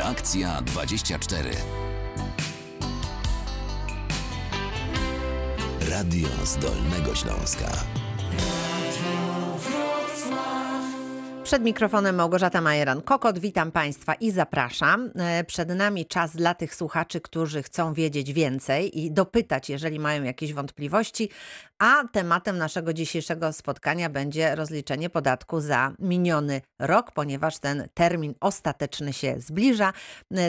Reakcja 24. Radio Zdolnego Śląska. Przed mikrofonem Małgorzata Majeran-Kokot. Witam Państwa i zapraszam. E, Przed nami czas dla tych słuchaczy, którzy chcą wiedzieć więcej i dopytać, jeżeli mają jakieś wątpliwości. A tematem naszego dzisiejszego spotkania będzie rozliczenie podatku za miniony rok, ponieważ ten termin ostateczny się zbliża.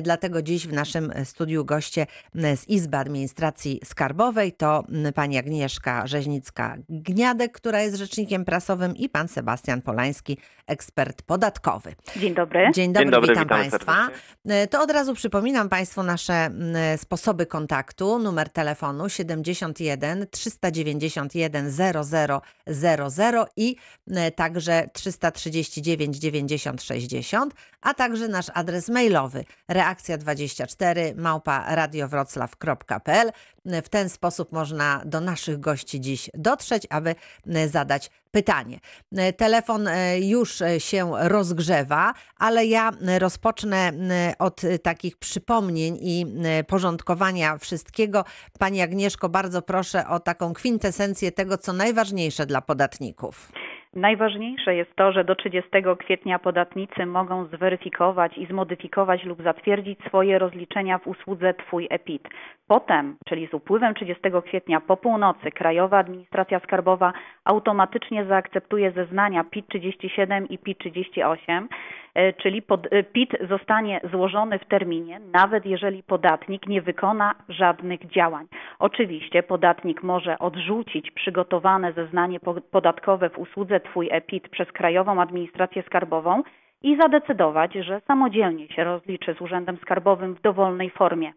Dlatego dziś w naszym studiu goście z Izby Administracji Skarbowej to pani Agnieszka Rzeźnicka-Gniadek, która jest rzecznikiem prasowym i pan Sebastian Polański, ekspert podatkowy. Dzień dobry. Dzień dobry, dobry, witam witamy Państwa. serdecznie. To od razu przypominam Państwu nasze mm, sposoby kontaktu. Numer telefonu 71 391 0000 i e, także 339 90 60, a także nasz adres mailowy reakcja24 małpa radiowroclaw.pl. W ten sposób można do naszych gości dziś dotrzeć, aby e, zadać pytanie. E, Telefon e, już się rozgrzewa, ale ja rozpocznę od takich przypomnień i porządkowania wszystkiego. Pani Agnieszko, bardzo proszę o taką kwintesencję tego, co najważniejsze dla podatników. Najważniejsze jest to, że do 30 kwietnia podatnicy mogą zweryfikować i zmodyfikować lub zatwierdzić swoje rozliczenia w usłudze Twój EPIT. Potem, czyli z upływem 30 kwietnia po północy, Krajowa Administracja Skarbowa automatycznie zaakceptuje zeznania PIT-37 i PIT-38, e, czyli pod, e, PIT zostanie złożony w terminie, nawet jeżeli podatnik nie wykona żadnych działań. Oczywiście podatnik może odrzucić przygotowane zeznanie po- podatkowe w usłudze Twój EPIT przez Krajową Administrację Skarbową i zadecydować, że samodzielnie się rozliczy z Urzędem Skarbowym w dowolnej formie.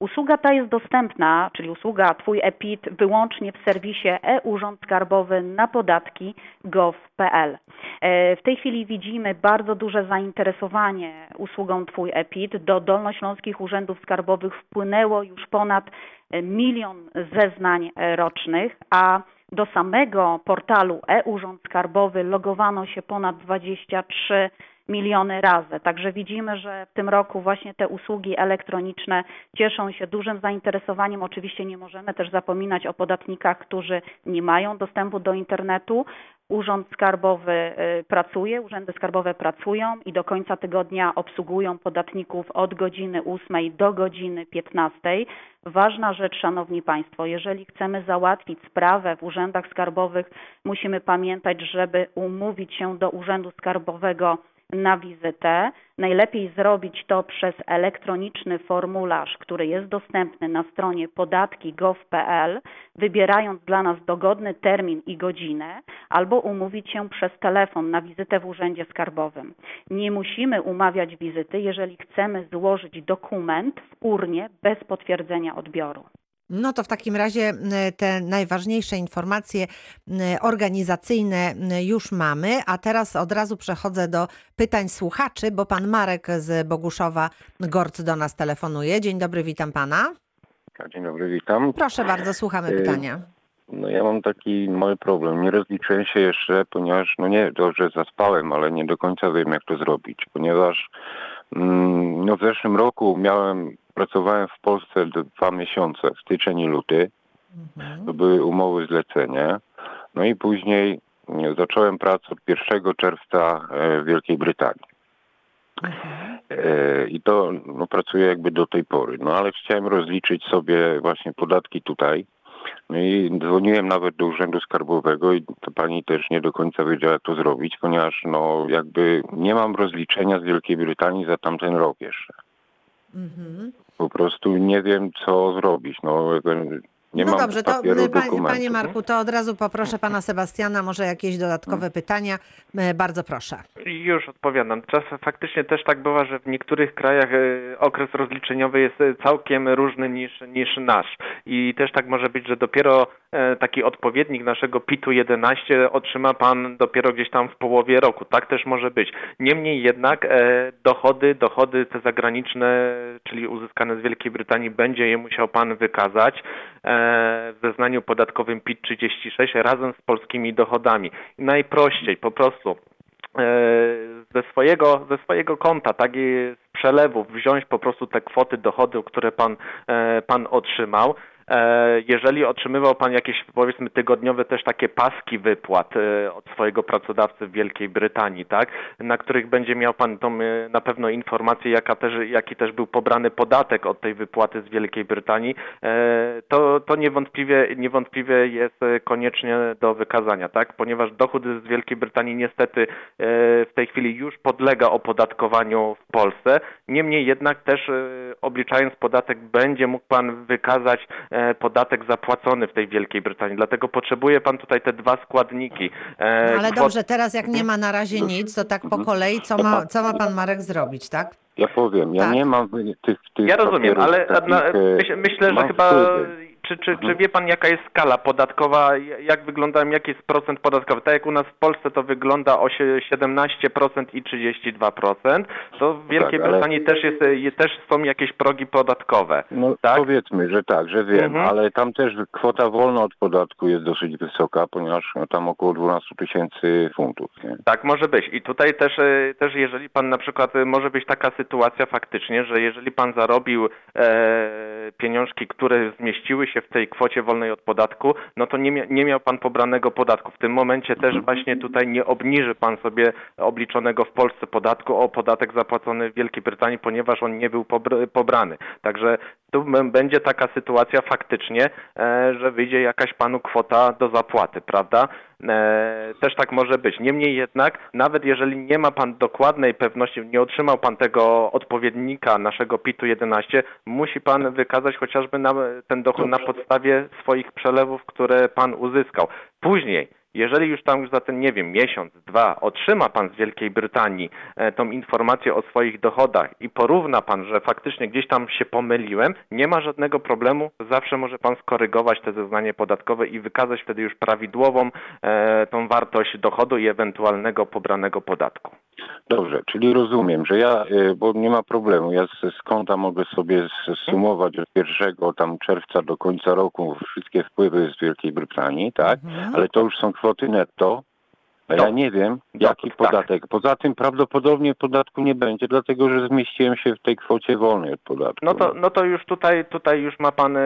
Usługa ta jest dostępna, czyli usługa Twój EPIT wyłącznie w serwisie e-Urząd Skarbowy na podatki gov.pl. E, W tej chwili widzimy bardzo duże zainteresowanie usługą Twój EPIT. Do dolnośląskich urzędów skarbowych wpłynęło już ponad e, milion zeznań e, rocznych, a do samego portalu e-Urząd Skarbowy logowano się ponad 23 miliony razy. Także widzimy, że w tym roku właśnie te usługi elektroniczne cieszą się dużym zainteresowaniem. Oczywiście nie możemy też zapominać o podatnikach, którzy nie mają dostępu do internetu. Urząd Skarbowy y, pracuje, urzędy skarbowe pracują i do końca tygodnia obsługują podatników od godziny 8 do godziny 15. Ważna rzecz, Szanowni Państwo, jeżeli chcemy załatwić sprawę w urzędach skarbowych, musimy pamiętać, żeby umówić się do urzędu skarbowego na wizytę. Najlepiej zrobić to przez elektroniczny formularz, który jest dostępny na stronie podatki.gov.pl, wybierając dla nas dogodny termin i godzinę, albo umówić się przez telefon na wizytę w urzędzie skarbowym. Nie musimy umawiać wizyty, jeżeli chcemy złożyć dokument w urnie bez potwierdzenia odbioru. No to w takim razie m, te najważniejsze informacje m, organizacyjne m, już mamy, a teraz od razu przechodzę do pytań słuchaczy, bo pan Marek z Boguszowa Gorc do nas telefonuje. Dzień dobry, witam pana. Dzień dobry, witam. Proszę bardzo, słuchamy pytania. No ja mam taki mały problem. Nie rozliczyłem się jeszcze, ponieważ, no nie to, że zaspałem, ale nie do końca wiem, jak to zrobić, ponieważ mm, no w zeszłym roku miałem, pracowałem w Polsce dwa miesiące, styczeń i luty. Mhm. To były umowy zlecenie. No i później mm, zacząłem pracę od 1 czerwca e, w Wielkiej Brytanii. Mhm. E, I to no, pracuję jakby do tej pory. No ale chciałem rozliczyć sobie właśnie podatki tutaj. No i dzwoniłem nawet do Urzędu Skarbowego i to pani też nie do końca wiedziała, jak to zrobić, ponieważ no jakby nie mam rozliczenia z Wielkiej Brytanii za tamten rok jeszcze. Mhm. Po prostu nie wiem, co zrobić. No, nie no mam dobrze, to panie, panie Marku, to od razu poproszę pana Sebastiana, może jakieś dodatkowe pytania. Y, Bardzo proszę. Już odpowiadam. Czasem faktycznie też tak bywa, że w niektórych krajach e, okres rozliczeniowy jest e, całkiem różny niż, niż nasz. I też tak może być, że dopiero e, taki odpowiednik naszego PIT-u 11 otrzyma Pan dopiero gdzieś tam w połowie roku. Tak też może być. Niemniej jednak e, dochody, dochody te zagraniczne, czyli uzyskane z Wielkiej Brytanii będzie je musiał Pan wykazać e, w zeznaniu podatkowym PIT 36 razem z polskimi dochodami. Najprościej po prostu e, ze swojego, ze swojego konta, tak z przelewów wziąć po prostu te kwoty dochodu, które pan, e, pan otrzymał. E, Jeżeli otrzymywał Pan jakieś powiedzmy tygodniowe też takie paski wypłat e, od swojego pracodawcy w Wielkiej Brytanii, tak, na których będzie miał Pan tą e, na pewno informację, jaka też, jaki też był pobrany podatek od tej wypłaty z Wielkiej Brytanii, to, to niewątpliwie, niewątpliwie jest koniecznie do wykazania, tak, ponieważ dochód z Wielkiej Brytanii niestety w tej chwili już podlega opodatkowaniu w Polsce, niemniej jednak też obliczając podatek będzie mógł Pan wykazać podatek zapłacony w tej Wielkiej Brytanii. Dlatego potrzebuje Pan tutaj te dwa składniki. E, No ale kwot- dobrze, teraz jak nie ma na razie nic, to tak po kolei, co ma, co ma pan Marek zrobić, tak? Ja powiem, ja Tak. nie mam tych, tych Ja rozumiem, papierów ale takich, na, e, myśl, myślę, że chyba... Czy, czy, czy Mhm. wie Pan, jaka jest skala podatkowa, jak wyglądają, jaki jest procent podatkowy? Tak jak u nas w Polsce to wygląda o sie- 17% i 32%, to w Wielkiej ale- Brytanii też, jest, je- też są jakieś progi podatkowe. No tak? powiedzmy, że tak, że wiem, Mhm. ale tam też kwota wolna od podatku jest dosyć wysoka, ponieważ no, tam około 12 tysięcy funtów. Nie? Tak, może być. I tutaj też, e, też jeżeli pan na przykład, e, może być taka sytuacja faktycznie, że jeżeli pan zarobił e, pieniążki, które zmieściły się w tej kwocie wolnej od podatku, no to nie, mia, nie miał pan pobranego podatku. W tym momencie też właśnie tutaj nie obniży pan sobie obliczonego w Polsce podatku o podatek zapłacony w Wielkiej Brytanii, ponieważ on nie był pobr- pobrany. Także tu będzie taka sytuacja faktycznie, e, że wyjdzie jakaś panu kwota do zapłaty, prawda? E, też tak może być. Niemniej jednak, nawet jeżeli nie ma pan dokładnej pewności, nie otrzymał pan tego odpowiednika naszego PIT-u 11, musi pan wykazać chociażby ten dochód na podstawie swoich przelewów, które pan uzyskał. Później, jeżeli już tam już za ten, nie wiem, miesiąc, dwa otrzyma pan z Wielkiej Brytanii e, tą informację o swoich dochodach i porówna pan, że faktycznie gdzieś tam się pomyliłem, nie ma żadnego problemu, zawsze może pan skorygować te zeznanie podatkowe i wykazać wtedy już prawidłową e, tą wartość dochodu i ewentualnego pobranego podatku. Dobrze, czyli rozumiem, że ja, e, bo nie ma problemu, ja z, z konta mogę sobie sumować od 1 tam czerwca do końca roku wszystkie wpływy z Wielkiej Brytanii, tak? Mhm. Ale to już są kwoty netto. A ja To- nie wiem, jaki tak. podatek. Poza tym prawdopodobnie podatku nie będzie, dlatego że zmieściłem się w tej kwocie wolnej od podatku. No to, no to już tutaj, tutaj już ma pan e,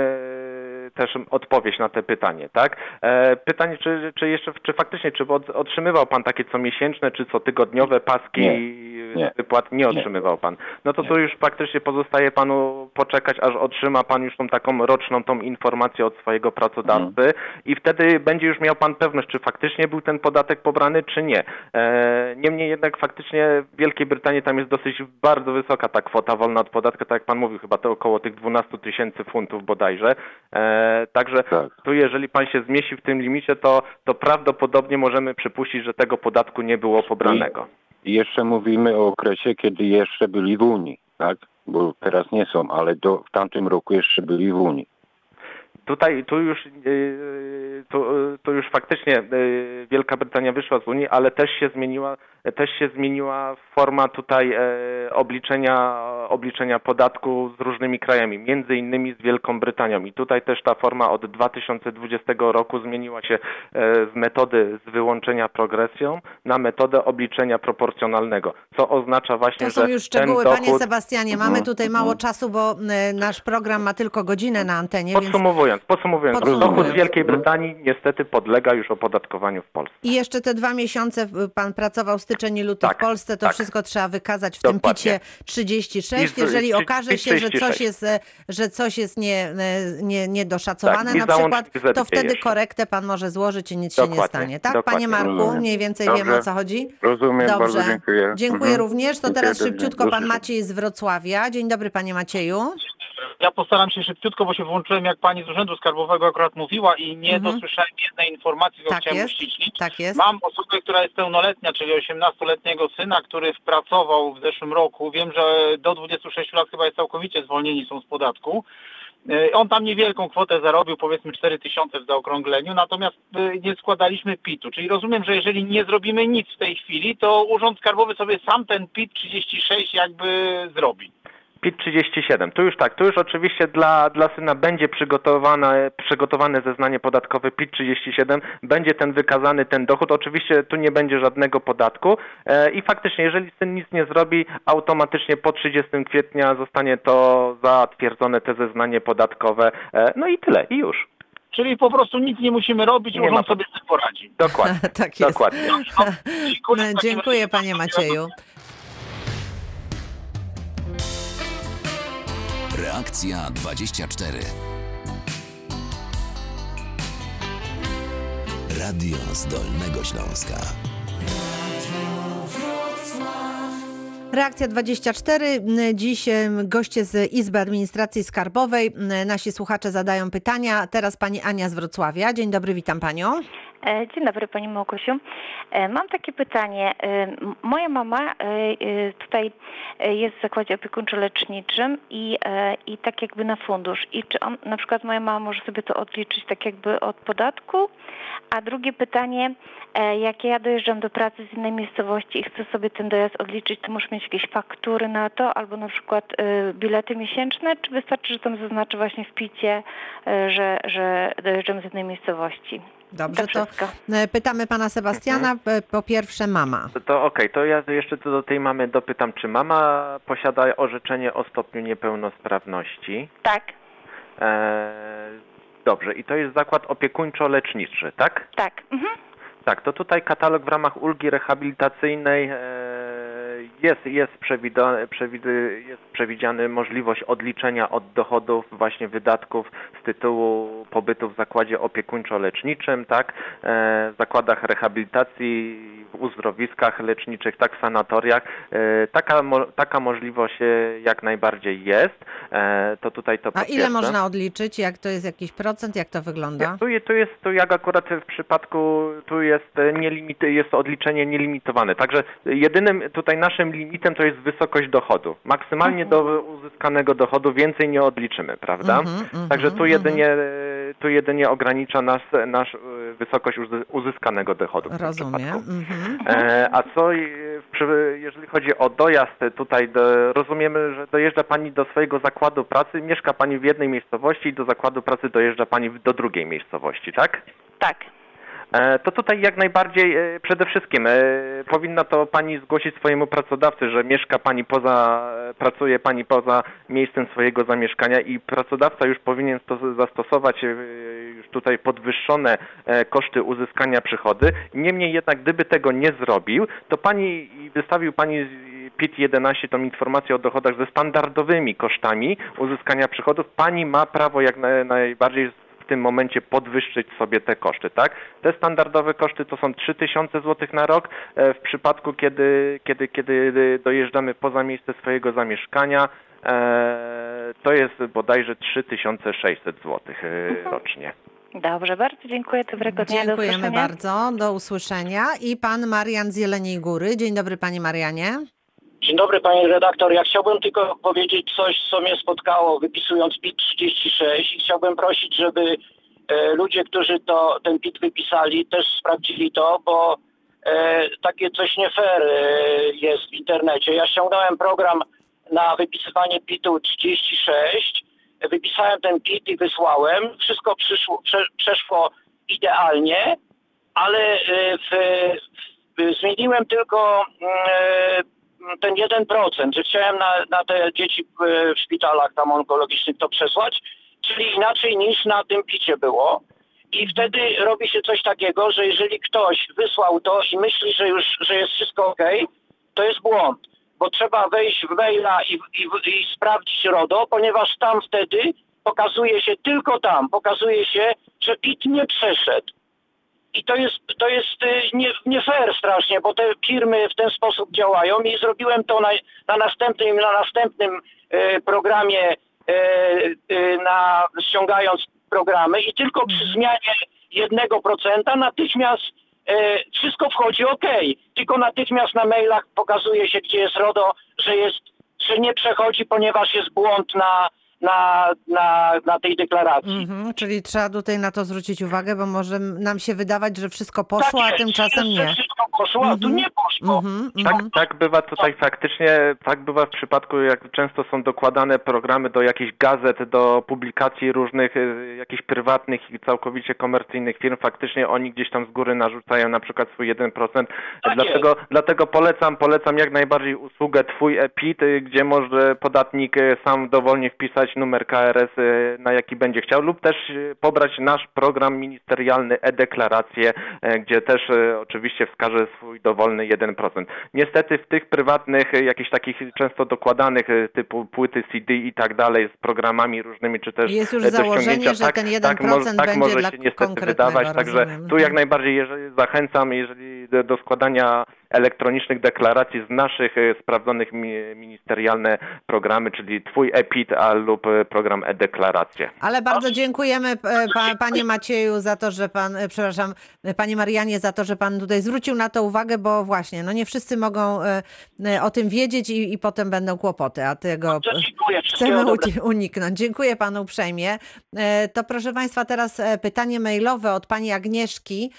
też odpowiedź na te pytanie, tak? E, pytanie, czy, czy jeszcze, czy faktycznie, czy otrzymywał pan takie comiesięczne, czy cotygodniowe paski Nie. Nie. wypłat? Nie otrzymywał pan. No to Nie. tu już faktycznie pozostaje panu poczekać, aż otrzyma pan już tą taką roczną tą informację od swojego pracodawcy Mhm. i wtedy będzie już miał pan pewność, czy faktycznie był ten podatek pobrany, czy nie. E, niemniej jednak faktycznie w Wielkiej Brytanii tam jest dosyć bardzo wysoka ta kwota wolna od podatku, tak jak pan mówił, chyba to około tych 12 tysięcy funtów bodajże. E, także Tak. tu jeżeli pan się zmieści w tym limicie, to, to prawdopodobnie możemy przypuścić, że tego podatku nie było pobranego. I jeszcze mówimy o okresie, kiedy jeszcze byli w Unii, tak? Bo teraz nie są, ale do, w tamtym roku jeszcze byli w Unii. Tutaj, tu już, yy, tu, yy, tu już faktycznie Wielka Brytania wyszła z Unii, ale też się zmieniła, też się zmieniła forma tutaj e, obliczenia, obliczenia podatku z różnymi krajami, między innymi z Wielką Brytanią. I tutaj też ta forma od 2020 roku zmieniła się e, z metody z wyłączenia progresją na metodę obliczenia proporcjonalnego, co oznacza właśnie, To są że już szczegóły, ten panie dochód, Sebastianie. Mamy Mhm, tutaj mhm. mało czasu, bo e, nasz program ma tylko godzinę na antenie, więc Podsumowując, podsumowując, Podsumowując. dochód z Wielkiej Brytanii niestety podlega już opodatkowaniu w Polsce. I jeszcze te dwa miesiące pan pracował styczeń i luty Tak, w Polsce, to tak. wszystko trzeba wykazać w tym Dokładnie. picie 36. I z- Jeżeli okaże się, że 36. coś jest, że coś jest nie, e, nie, niedoszacowane Tak, na przykład, to wtedy jeszcze. korektę pan może złożyć i nic się nie Dokładnie, stanie. Tak, dokładnie. panie Marku? Rozumiem. Mniej więcej Dobrze. wiemy o co chodzi? Rozumiem, Dobrze. bardzo dziękuję. Dziękuję Mhm. również. To Dziękuję, teraz szybciutko pan. Maciej z Wrocławia. Dzień dobry, panie Macieju. Ja postaram się szybciutko, bo się włączyłem, jak pani z Urzędu Skarbowego akurat mówiła i nie Mhm. dosłyszałem jednej informacji, którą Tak chciałem jest. uściślić. Tak jest. Mam osobę, która jest pełnoletnia, czyli 18-letniego syna, który pracował w zeszłym roku. Wiem, że do 26 lat chyba jest całkowicie zwolnieni są z podatku. E, On tam niewielką kwotę zarobił, powiedzmy 4 tysiące w zaokrągleniu, natomiast e, nie składaliśmy PIT-u. Czyli rozumiem, że jeżeli nie zrobimy nic w tej chwili, to Urząd Skarbowy sobie sam ten PIT 36 jakby zrobi. PIT 37. Tu już tak, tu już oczywiście dla, dla syna będzie przygotowane, przygotowane zeznanie podatkowe PIT 37, będzie ten wykazany ten dochód. Oczywiście tu nie będzie żadnego podatku e, i faktycznie, jeżeli syn nic nie zrobi, automatycznie po 30 kwietnia zostanie to zatwierdzone te zeznanie podatkowe. E, no i tyle, i już. Czyli po prostu nic nie musimy robić, Nie urząd ma sobie z tym poradzi. Dokładnie. tak jest. Dokładnie. Dziękuję, No, Dziękuję panie Macieju. Reakcja 24. Radio z Dolnego Śląska. Reakcja 24. Dziś goście z Izby Administracji Skarbowej. Nasi słuchacze zadają pytania. Teraz pani Ania z Wrocławia. Dzień dobry, witam panią. E, Dzień dobry Pani Małgosiu. E, Mam takie pytanie. E, Moja mama tutaj jest w zakładzie opiekuńczo-leczniczym i, i tak jakby na fundusz. I czy on, na przykład moja mama może sobie to odliczyć tak jakby od podatku? A drugie pytanie, jak ja dojeżdżam do pracy z innej miejscowości i chcę sobie ten dojazd odliczyć, to muszę mieć jakieś faktury na to albo na przykład bilety miesięczne, czy wystarczy, że tam zaznaczę właśnie w picie, że, że dojeżdżam z jednej miejscowości? Dobrze, To to e, pytamy pana Sebastiana. P- Po pierwsze mama. To, to okej, to ja jeszcze co do tej mamy dopytam, czy mama posiada orzeczenie o stopniu niepełnosprawności? Tak, Eee, dobrze, i to jest zakład opiekuńczo-leczniczy, tak? tak. Mhm. Tak, to tutaj katalog w ramach ulgi rehabilitacyjnej e, jest, jest, przewida, przewidy, jest przewidziany możliwość odliczenia od dochodów właśnie wydatków z tytułu pobytu w zakładzie opiekuńczo-leczniczym, tak, e, w zakładach rehabilitacji, w uzdrowiskach leczniczych, tak, w sanatoriach. E, taka, taka możliwość e, jak najbardziej jest. To tutaj to A ile można odliczyć? Jak to jest jakiś procent? Jak to wygląda? Tu, tu jest, tu jak akurat w przypadku, tu jest nielimity, jest odliczenie nielimitowane. Także jedynym tutaj naszym limitem to jest wysokość dochodu. Maksymalnie do uzyskanego dochodu więcej nie odliczymy, prawda? Mhm, mhm, Także tu mhm. jedynie, tu jedynie ogranicza nas, nasz e, wysokość uzy- uzyskanego dochodu. w tym Rozumiem. przypadku. Mhm. E, a co, jeżeli chodzi o dojazd tutaj, do, rozumiemy, że dojeżdża Pani do swojego zakładu pracy, mieszka Pani w jednej miejscowości i do zakładu pracy dojeżdża Pani w- do drugiej miejscowości, tak? Tak. E, To tutaj jak najbardziej e, przede wszystkim e, powinna to Pani zgłosić swojemu pracodawcy, że mieszka Pani poza, pracuje Pani poza miejscem swojego zamieszkania i pracodawca już powinien stos- zastosować już tutaj podwyższone koszty uzyskania przychody. Niemniej jednak, gdyby tego nie zrobił, to Pani wystawił Pani z- PIT-11 tą informację o dochodach ze standardowymi kosztami uzyskania przychodów, Pani ma prawo jak na, najbardziej tym momencie podwyższyć sobie te koszty, tak? Te standardowe koszty to są 3000 zł na rok. E, W przypadku, kiedy, kiedy, kiedy dojeżdżamy poza miejsce swojego zamieszkania, e, to jest bodajże 3600 zł e, rocznie. Dobrze, bardzo dziękuję. Dobrego dnia. do Dziękujemy usłyszenia. bardzo. Do usłyszenia. I pan Marian z Jeleniej Góry. Dzień dobry, panie Marianie. Dzień dobry pani redaktor. Ja chciałbym tylko powiedzieć coś, co mnie spotkało wypisując PIT 36 i chciałbym prosić, żeby e, ludzie, którzy to, ten PIT wypisali, też sprawdzili to, bo e, takie coś nie fair e, jest w internecie. Ja ściągnąłem program na wypisywanie PIT-u 36, wypisałem ten PIT i wysłałem. Wszystko przyszło, prze, przeszło idealnie, ale e, w, w, zmieniłem tylko e, ten 1%, że chciałem na, na te dzieci w, w szpitalach tam onkologicznych to przesłać, czyli inaczej niż na tym picie było. I wtedy robi się coś takiego, że jeżeli ktoś wysłał to i myśli, że już że jest wszystko ok, to jest błąd. Bo trzeba wejść w maila i, i, i sprawdzić RODO, ponieważ tam wtedy pokazuje się, tylko tam pokazuje się, że PIT nie przeszedł. I to jest, to jest y, nie, nie fair strasznie, bo te firmy w ten sposób działają i zrobiłem to na, na następnym, na następnym y, programie, y, na, ściągając programy i tylko przy zmianie 1% natychmiast y, wszystko wchodzi ok. Tylko natychmiast na mailach pokazuje się, gdzie jest RODO, że jest, że nie przechodzi, ponieważ jest błąd na, na, na, na tej deklaracji. Mhm, czyli trzeba tutaj na to zwrócić uwagę, bo może nam się wydawać, że wszystko poszło, a Tak jest, tymczasem nie. Wszystko poszło, a tu Mhm. nie poszło. Mhm, Tak, mhm. tak bywa tutaj faktycznie, tak bywa w przypadku, jak często są dokładane programy do jakichś gazet, do publikacji różnych, y, jakichś prywatnych i całkowicie komercyjnych firm, faktycznie oni gdzieś tam z góry narzucają na przykład swój 1%. Tak dlatego, dlatego polecam, polecam jak najbardziej usługę Twój EPIT, y, gdzie może podatnik y, sam dowolnie wpisać numer KRS, na jaki będzie chciał, lub też pobrać nasz program ministerialny e-deklarację, gdzie też oczywiście wskaże swój dowolny 1%. Niestety w tych prywatnych, e, jakichś takich często dokładanych e, typu płyty CD i tak dalej z programami różnymi, czy też Jest już e, do założenie, ściągnięcia, że tak, ten tak, 1% może, tak będzie może dla się niestety wydawać, także rozumiem. tu jak najbardziej jeżeli, zachęcam, jeżeli do, do składania elektronicznych deklaracji z naszych e, sprawdzonych mi, ministerialne programy, czyli Twój EPIT a lub e, program e-deklaracje. Ale bardzo dziękujemy e, pa, panie Macieju za to, że pan, przepraszam, panie Marianie za to, że pan tutaj zwrócił na to uwagę, bo właśnie, no nie wszyscy mogą o tym wiedzieć i, i potem będą kłopoty, a tego dziękuję. chcemy uniknąć. Dziękuję panu uprzejmie. To proszę państwa, teraz pytanie mailowe od pani Agnieszki.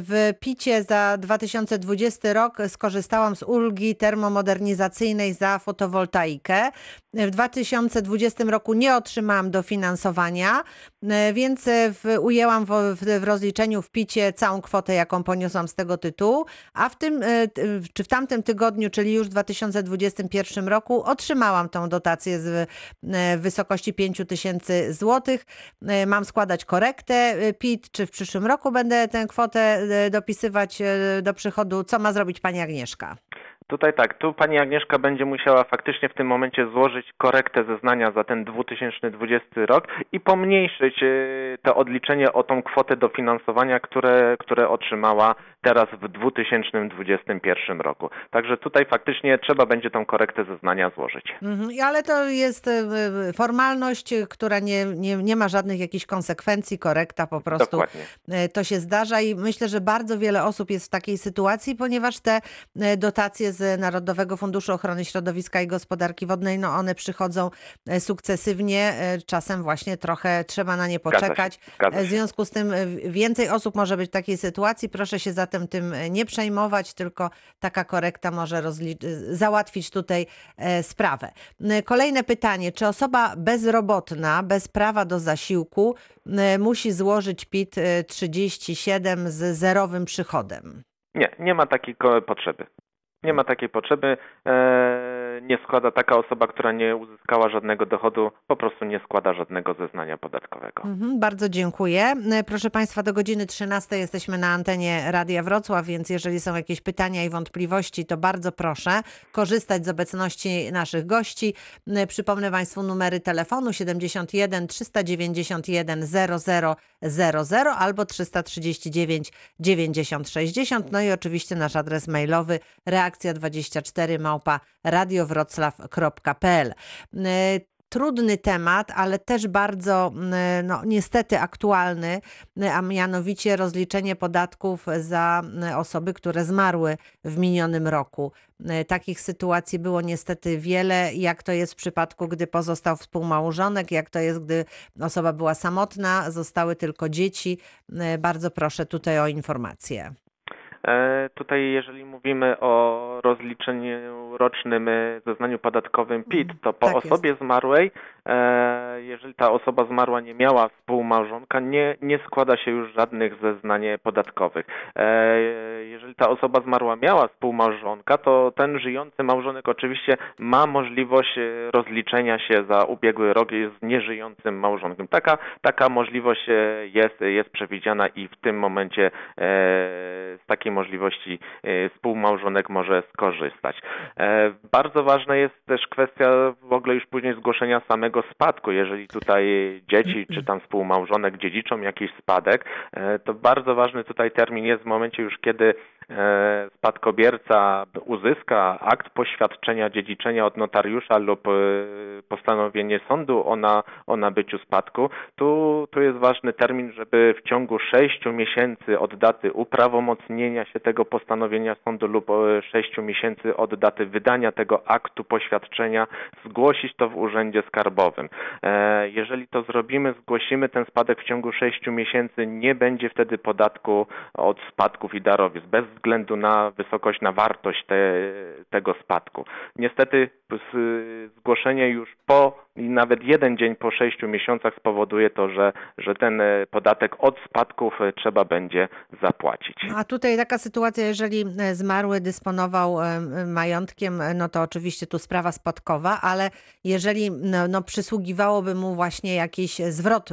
W picie za 2020 rok skorzystałam z ulgi termomodernizacyjnej za fotowoltaikę. W 2020 roku nie otrzymałam dofinansowania, e, więc e, w, ujęłam w, w, w rozliczeniu w picie całą kwotę, jaką poniosłam z tego tytułu, a w tym, e, czy w tamtym tygodniu, czyli już w 2021 roku, otrzymałam tą dotację z e, wysokości 5 tysięcy złotych. E, Mam składać korektę e, PIT, czy w przyszłym roku będę tę kwotę e, dopisywać e, do przychodu? Co ma zrobić pani Agnieszka? Tutaj tak, tu pani Agnieszka będzie musiała faktycznie w tym momencie złożyć korektę zeznania za ten 2020 rok i pomniejszyć e, to odliczenie o tą kwotę dofinansowania, które, które otrzymała teraz w 2021 roku. Także tutaj faktycznie trzeba będzie tą korektę zeznania złożyć. Mhm, Ale to jest e, formalność, która nie, nie, nie ma żadnych jakichś konsekwencji, korekta po prostu Dokładnie. e, to się zdarza i myślę, że bardzo wiele osób jest w takiej sytuacji, ponieważ te e, dotacje z Narodowego Funduszu Ochrony Środowiska i Gospodarki Wodnej, no one przychodzą sukcesywnie, czasem właśnie trochę trzeba na nie Zgadza się, poczekać. zgadza E, W się. związku z tym więcej osób może być w takiej sytuacji. Proszę się zatem tym e, nie przejmować, tylko taka korekta może rozli- załatwić tutaj e, sprawę. E, Kolejne pytanie. Czy osoba bezrobotna, bez prawa do zasiłku, e, musi złożyć PIT e, 37 z zerowym przychodem? Nie, nie ma takiej potrzeby. Nie ma takiej potrzeby. E, nie składa taka osoba, która nie uzyskała żadnego dochodu, po prostu nie składa żadnego zeznania podatkowego. Mhm, bardzo dziękuję. E, Proszę Państwa, do godziny 13 jesteśmy na antenie Radia Wrocław, więc jeżeli są jakieś pytania i wątpliwości, to bardzo proszę korzystać z obecności naszych gości. E, Przypomnę Państwu numery telefonu 71 391 0000 albo 339 90 60. No i oczywiście nasz adres mailowy reakcja24 małpa radiowroclaw.pl. E, trudny temat, ale też bardzo no, niestety aktualny, a mianowicie rozliczenie podatków za osoby, które zmarły w minionym roku. E, Takich sytuacji było niestety wiele. Jak to jest w przypadku, gdy pozostał współmałżonek, jak to jest, gdy osoba była samotna, zostały tylko dzieci. E, Bardzo proszę tutaj o informację. E, Tutaj, jeżeli mówimy o rozliczeniu rocznym e, zeznaniu podatkowym PIT, to po Tak jest. osobie zmarłej, e, jeżeli ta osoba zmarła nie miała współmałżonka, nie, nie składa się już żadnych zeznań podatkowych. Jeżeli ta osoba zmarła miała współmałżonka, to ten żyjący małżonek oczywiście ma możliwość rozliczenia się za ubiegły rok z nieżyjącym małżonkiem. Taka, taka możliwość jest, jest przewidziana i w tym momencie z takiej możliwości e, współmałżonek może skorzystać. E, Bardzo ważna jest też kwestia w ogóle już później zgłoszenia samego spadku. Jeżeli tutaj dzieci czy tam współmałżonek dziedziczą jakiś spadek, e, to bardzo ważny tutaj termin jest w momencie już, kiedy spadkobierca uzyska akt poświadczenia dziedziczenia od notariusza lub postanowienie sądu o, na, o nabyciu spadku. Tu, tu jest ważny termin, żeby w ciągu sześciu miesięcy od daty uprawomocnienia się tego postanowienia sądu lub e, sześciu 6 miesięcy od daty wydania tego aktu poświadczenia zgłosić to w Urzędzie Skarbowym. E, Jeżeli to zrobimy, zgłosimy ten spadek w ciągu 6 miesięcy, nie będzie wtedy podatku od spadków i darowizn, bez względu na wysokość, na wartość te, tego spadku. Niestety zgłoszenie już po i nawet jeden dzień po 6 miesiącach spowoduje to, że, że ten e, podatek od spadków e, trzeba będzie zapłacić. A tutaj taka sytuacja, jeżeli e, zmarły dysponował majątkiem, no to oczywiście tu sprawa spadkowa, ale jeżeli no, no, przysługiwałoby mu właśnie jakiś zwrot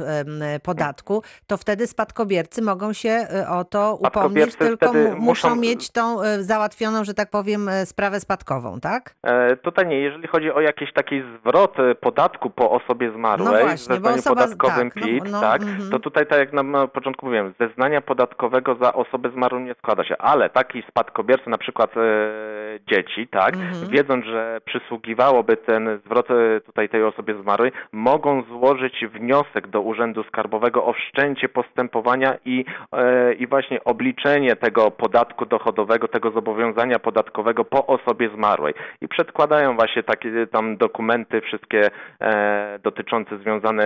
podatku, to wtedy spadkobiercy mogą się o to upomnieć, tylko muszą muszą- mieć tą załatwioną, że tak powiem, sprawę spadkową, tak? Tutaj nie, jeżeli chodzi o jakiś taki zwrot podatku po osobie zmarłej No w właśnie, zeznaniu osoba- podatkowym tak, no, PIT, no, tak, mhm. to tutaj tak jak na, początku mówiłem, zeznania podatkowego za osobę zmarłą nie składa się, ale taki spadkobierca, na przykład e, dzieci, tak, Mhm. wiedząc, że przysługiwałoby ten zwrot e, tutaj tej osobie zmarłej, mogą złożyć wniosek do Urzędu Skarbowego o wszczęcie postępowania i, e, i właśnie obliczenie tego podatku dochodowego, tego zobowiązania podatkowego po osobie zmarłej. I przedkładają właśnie takie tam dokumenty wszystkie e, dotyczące związane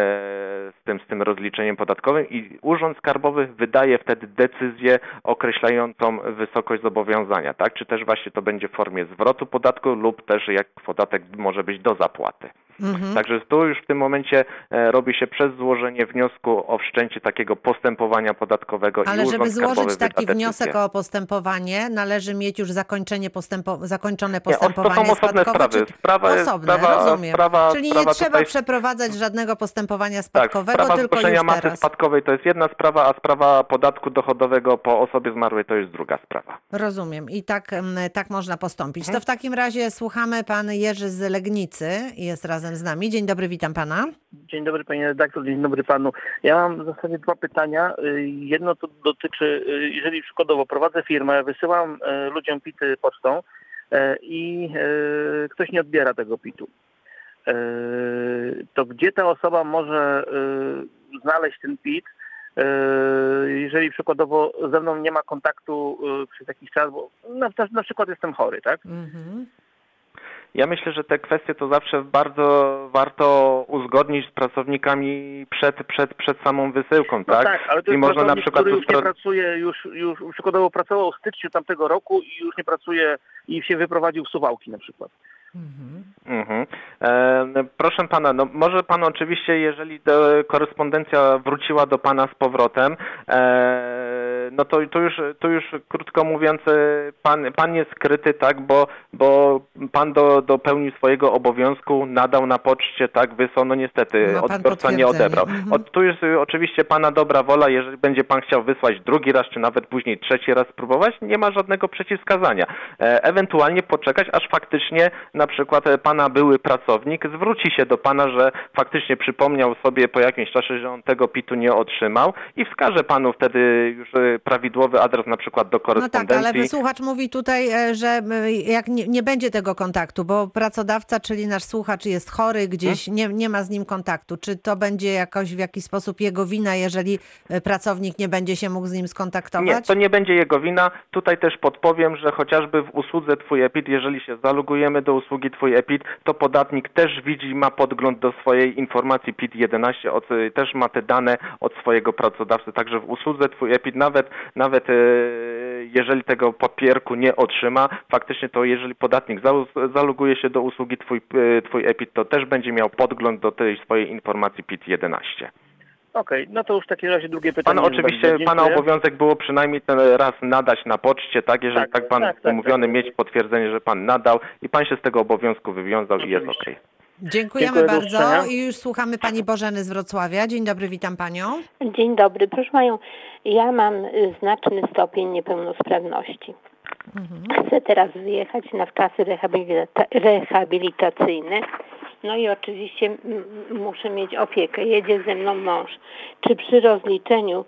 z tym, z tym rozliczeniem podatkowym i Urząd Skarbowy wydaje wtedy decyzję określającą wysokość zobowiązania, tak? Czy też właśnie to będzie w formie zwrotu podatku lub też jak podatek może być do zapłaty. Mhm. Także tu już w tym momencie e, robi się przez złożenie wniosku o wszczęcie takiego postępowania podatkowego Ale i żeby złożyć taki wniosek o postępowanie, należy mieć już zakończenie postępo- zakończone Nie, postępowanie to są osobne sprawy. Sprawa osobne, sprawa- rozumiem. sprawa- Czyli nie trzeba tutaj- przeprowadzać żadnego postępowania Tak, spadkowego, sprawa tylko już masy teraz. spadkowej to jest jedna sprawa, a sprawa podatku dochodowego po osobie zmarłej to jest druga sprawa. Rozumiem i tak, em, tak można postąpić. Mhm. To w takim razie słuchamy pan Jerzy z Legnicy, jest razem z nami. Dzień dobry, witam pana. Dzień dobry panie redaktor, dzień dobry panu. Ja mam w zasadzie dwa pytania. Y, Jedno to dotyczy, y, jeżeli przykładowo prowadzę firmę, wysyłam y, ludziom pity pocztą i ktoś nie odbiera tego pitu. To gdzie ta osoba może znaleźć ten pit, jeżeli przykładowo ze mną nie ma kontaktu przez jakiś czas, bo na, na przykład jestem chory, tak? Mhm. Ja myślę, że te kwestie to zawsze bardzo warto uzgodnić z pracownikami przed, przed, przed samą wysyłką, No tak? tak, ale to I jest można na przykład który już nie pracuje, już, już przykładowo pracował w styczniu tamtego roku i już nie pracuje i się wyprowadził w Suwałki na przykład. Mhm. Mhm. E, proszę pana, no może pan oczywiście, jeżeli do, korespondencja wróciła do pana z powrotem, e, no to, to, już, to już krótko mówiąc, e, pan, pan jest skryty, tak, bo, bo pan do, dopełnił swojego obowiązku, nadał na poczcie, tak, wysłał, no niestety odbiorca nie odebrał. Mhm. Od, tu jest y, oczywiście pana dobra wola, jeżeli będzie pan chciał wysłać drugi raz, czy nawet później trzeci raz spróbować, nie ma żadnego przeciwwskazania. E, ewentualnie poczekać, aż faktycznie na przykład e, pana były pracownik zwróci się do pana, że faktycznie przypomniał sobie po jakimś czasie, że on tego pitu nie otrzymał i wskaże panu wtedy już e, prawidłowy adres na przykład do No tak, korespondencji. ale słuchacz mówi tutaj, e, że jak nie, nie będzie tego kontaktu, bo pracodawca, czyli nasz słuchacz jest chory gdzieś, Hmm? nie, nie ma z nim kontaktu. Czy to będzie jakoś w jakiś sposób jego wina, jeżeli pracownik nie będzie się mógł z nim skontaktować? Nie, to nie będzie jego wina. Tutaj też podpowiem, że chociażby w usłudze Twój EPIT, jeżeli się zalogujemy do usługi Twój EPIT, to podatnik też widzi, ma podgląd do swojej informacji PIT-11, od, y, też ma te dane od swojego pracodawcy. Także w usłudze Twój EPIT, nawet, nawet e, jeżeli tego papierku nie otrzyma, faktycznie to jeżeli podatnik za- zaloguje się do usługi Twój, e, twój EPIT, to też będzie miał podgląd do tej swojej informacji PIT-11. Okej, no to już w takim razie drugie Pan pytanie. oczywiście, Dziękuję. pana obowiązek było przynajmniej ten raz nadać na poczcie, tak? Jeżeli Tak, tak, pan tak, tak, umówiony, tak. mieć potwierdzenie, że pan nadał i pan się z tego obowiązku wywiązał i jest Oczywiście. okej. Dziękujemy Dziękuję, bardzo i już słuchamy pani Bożeny z Wrocławia. Dzień dobry, witam panią. Dzień dobry. Proszę Panią, ja mam y, znaczny stopień niepełnosprawności. Chcę teraz wyjechać na wczasy rehabilita- rehabilitacyjne. No i oczywiście muszę mieć opiekę. Jedzie ze mną mąż. Czy przy rozliczeniu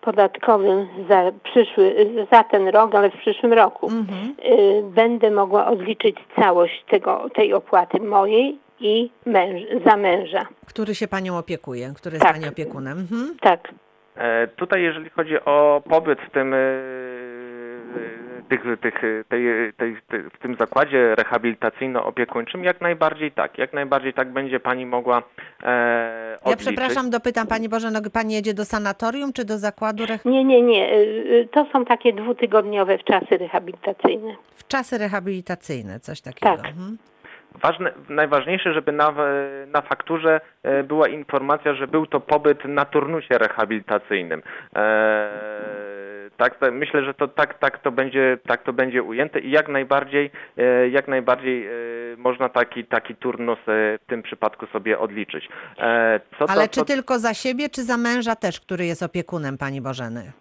podatkowym za przyszły, za ten rok, ale w przyszłym roku Mhm. y, będę mogła odliczyć całość tego, tej opłaty mojej i męż, za męża. Który się panią opiekuje, który jest Tak. pani opiekunem. Mhm. Tak. E, Tutaj jeżeli chodzi o pobyt w tym, e, tych, tych, tej, tej, tej, w tym zakładzie rehabilitacyjno-opiekuńczym jak najbardziej tak. Jak najbardziej tak będzie pani mogła e, Ja przepraszam, dopytam pani Bożeno, pani jedzie do sanatorium czy do zakładu reh- Nie, nie, nie. y, y, To są takie dwutygodniowe wczasy rehabilitacyjne. w czasy rehabilitacyjne, coś takiego. Tak. Mhm. Ważne, najważniejsze, żeby na, na fakturze e, była informacja, że był to pobyt na turnusie rehabilitacyjnym. E, tak, myślę, że to tak, tak, to będzie, tak to będzie ujęte i jak najbardziej, e, jak najbardziej e, można taki, taki turnus w tym przypadku sobie odliczyć. E, co Ale to, czy co, tylko za siebie, czy za męża też, który jest opiekunem pani Bożeny?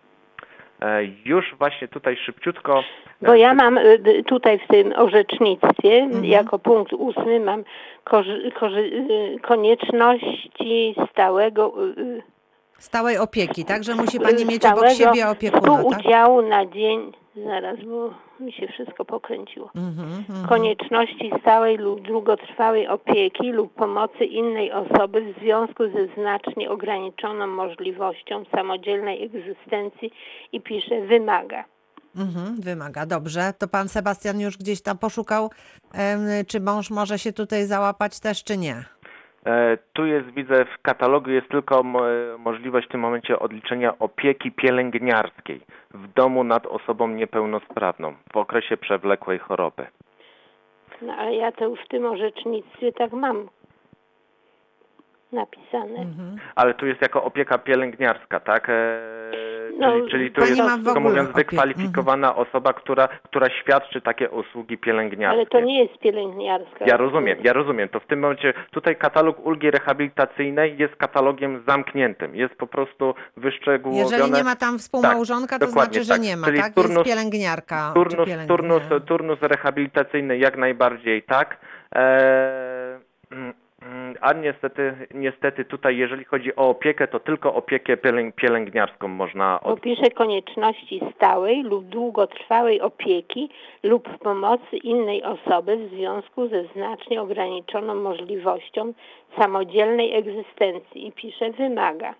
już właśnie tutaj szybciutko. Bo ja mam tutaj w tym orzecznictwie, Mhm. jako punkt ósmy, mam konieczności stałego, Stałej opieki, tak? Że musi pani mieć obok siebie opiekuna, tak? współudziału na dzień, zaraz, bo mi się wszystko pokręciło. Mhm, mhm. Konieczności stałej lub długotrwałej opieki lub pomocy innej osoby w związku ze znacznie ograniczoną możliwością samodzielnej egzystencji i pisze wymaga. Mhm, wymaga, dobrze. To pan Sebastian już gdzieś tam poszukał, em, czy mąż może się tutaj załapać też, czy nie? E, Tu jest, widzę, w katalogu jest tylko mo- możliwość w tym momencie odliczenia opieki pielęgniarskiej w domu nad osobą niepełnosprawną w okresie przewlekłej choroby. No ale ja to w tym orzecznictwie tak mam napisane. Mhm. Ale tu jest jako opieka pielęgniarska, tak? E, No, czyli, czyli to pani jest, krótko mówiąc, wykwalifikowana osoba, która, która świadczy takie usługi pielęgniarskie. Ale to nie jest pielęgniarska. Ja rozumiem, ja rozumiem. To w tym momencie tutaj katalog ulgi rehabilitacyjnej jest katalogiem zamkniętym. Jest po prostu wyszczegółowione. Jeżeli nie ma tam współmałżonka, to dokładnie znaczy, że tak. nie ma, Czyli tak? turnus- jest pielęgniarka. Turnus, turnus, turnus rehabilitacyjny jak najbardziej tak. E, a niestety, niestety tutaj, jeżeli chodzi o opiekę, to tylko opiekę pielęg, pielęgniarską można od... pisze konieczności stałej lub długotrwałej opieki lub pomocy innej osoby w związku ze znacznie ograniczoną możliwością samodzielnej egzystencji i pisze wymaga.